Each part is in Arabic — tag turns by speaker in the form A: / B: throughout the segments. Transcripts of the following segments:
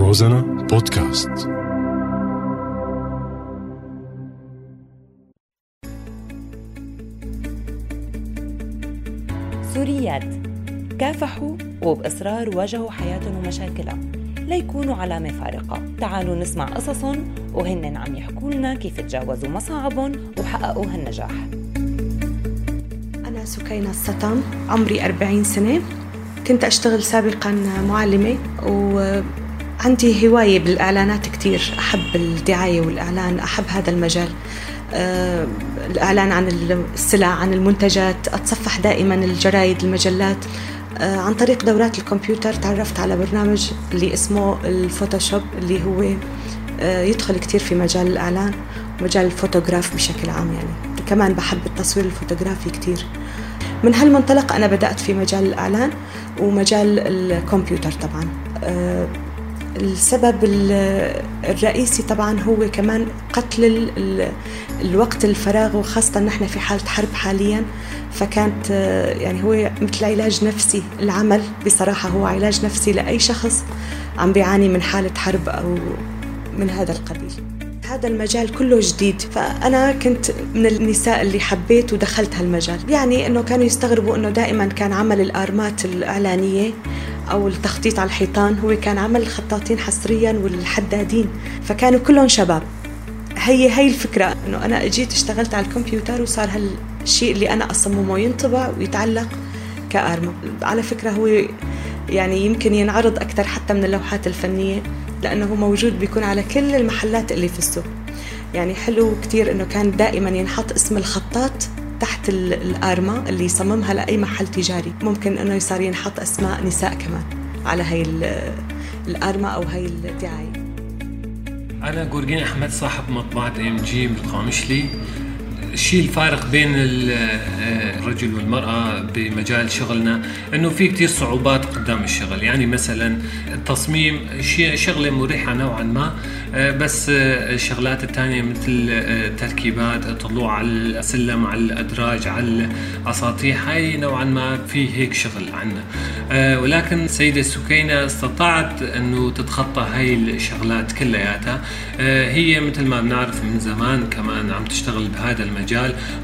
A: روزانا بودكاست.
B: سوريات. كافحوا وبإصرار واجهوا حياتهم ومشاكلها ليكونوا علامة فارقة. تعالوا نسمع قصصهم وهن عم يحكوا لنا كيف تجاوزوا مصاعبهم وحققوا هالنجاح
C: أنا سكينة السطم عمري 40 سنة. كنت أشتغل سابقا معلمة وعندي هواية بالإعلانات كتير. أحب الدعاية والإعلان أحب هذا المجال. آه، الإعلان عن السلع عن المنتجات أتصفح دائما الجرايد المجلات. آه، عن طريق دورات الكمبيوتر تعرفت على برنامج اللي اسمه ال Photoshop اللي هو آه، يدخل كتير في مجال الإعلان ومجال الفوتوغراف بشكل عام يعني. كمان بحب التصوير الفوتوغرافي كتير. من هالمنطلق أنا بدأت في مجال الإعلان ومجال الكمبيوتر طبعا. آه، السبب الرئيسي طبعا هو كمان قتل الوقت الفراغ وخاصة نحن في حالة حرب حاليا. فكانت آه، يعني هو مثل علاج نفسي العمل بصراحة هو علاج نفسي لأي شخص عم بيعاني من حالة حرب أو من هذا القبيل. هذا المجال كله جديد. فأنا كنت من النساء اللي حبيت ودخلت هالمجال. يعني أنه كانوا يستغربوا أنه دائما كان عمل الآرمات الإعلانية أو التخطيط على الحيطان هو كان عمل الخطاطين حصريا والحدادين فكانوا كلهم شباب. هي هي الفكرة أنه أنا أجيت اشتغلت على الكمبيوتر وصار هالشيء اللي أنا أصممه ينطبع ويتعلق كأرمة. على فكرة هو يعني يمكن ينعرض أكثر حتى من اللوحات الفنية لأنه موجود بيكون على كل المحلات اللي في السوق. يعني حلو كتير أنه كان دائما ينحط اسم الخطاط تحت الآرمة اللي يصممها لأي محل تجاري. ممكن أنه يصير ينحط أسماء نساء كمان على هاي الآرمة أو هاي الدعاية.
D: أنا جورجين أحمد صاحب مطبعة ام جي بالقامشلي الشيء الفارق بين الرجل والمرأة بمجال شغلنا إنه في كتير صعوبات قدام الشغل. يعني مثلا التصميم شغلة مريحة نوعا ما بس الشغلات الثانية مثل تركيبات طلوع على السلم على الأدراج على الأساطيح هاي نوعا ما في هيك شغل عنا. ولكن السيدة سكينة استطاعت أنه تتخطى هاي الشغلات كلياتها. هي مثل ما بنعرف من زمان كمان عم تشتغل بهذا المجال.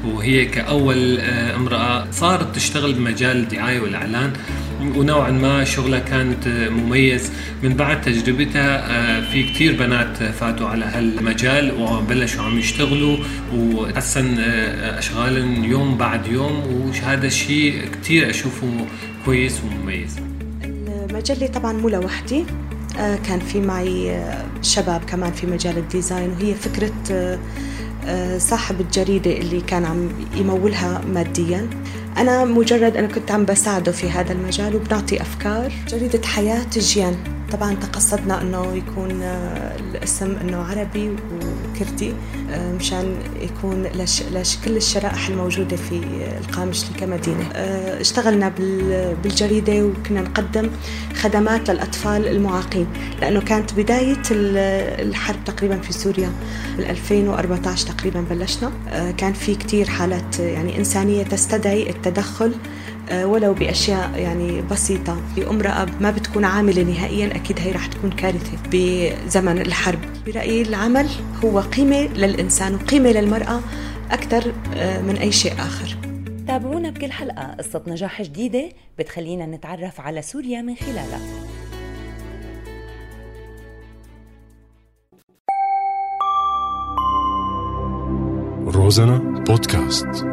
D: وهي كأول امرأة صارت تشتغل بمجال الدعاية والإعلان. ونوعا ما شغلها كانت مميز. من بعد تجربتها في كتير بنات فاتوا على هالمجال وبلشوا عم يشتغلوا وحسن اشغالهم يوم بعد يوم. وهذا الشيء كتير أشوفه كويس ومميز.
C: المجلة طبعا مو لوحدي. كان في معي شباب كمان في مجال الديزاين وهي فكرة صاحب الجريدة اللي كان عم يمولها ماديا. أنا مجرد أنا كنت عم بساعده في هذا المجال وبنعطي أفكار. جريدة حياة جيان. طبعا تقصدنا إنه يكون الاسم إنه عربي وكردي مشان يكون لش كل الشرائح الموجودة في القامشلي كمدينه اشتغلنا بالجريدة وكنا نقدم خدمات للأطفال المعاقين لأنه كانت بداية الحرب تقريبا في سوريا بال 2014 تقريبا بلشنا. كان في كثير حالات يعني إنسانية تستدعي التدخل ولو بأشياء يعني بسيطة. أمرأة ما بتكون عامله نهائيا أكيد هي رح تكون كارثة بزمن الحرب. برأيي العمل هو قيمة للإنسان وقيمة للمرأة أكثر من أي شيء آخر.
B: تابعونا بكل حلقة. قصة نجاح جديدة بتخلينا نتعرف على سوريا من خلالها.
A: روزانا بودكاست.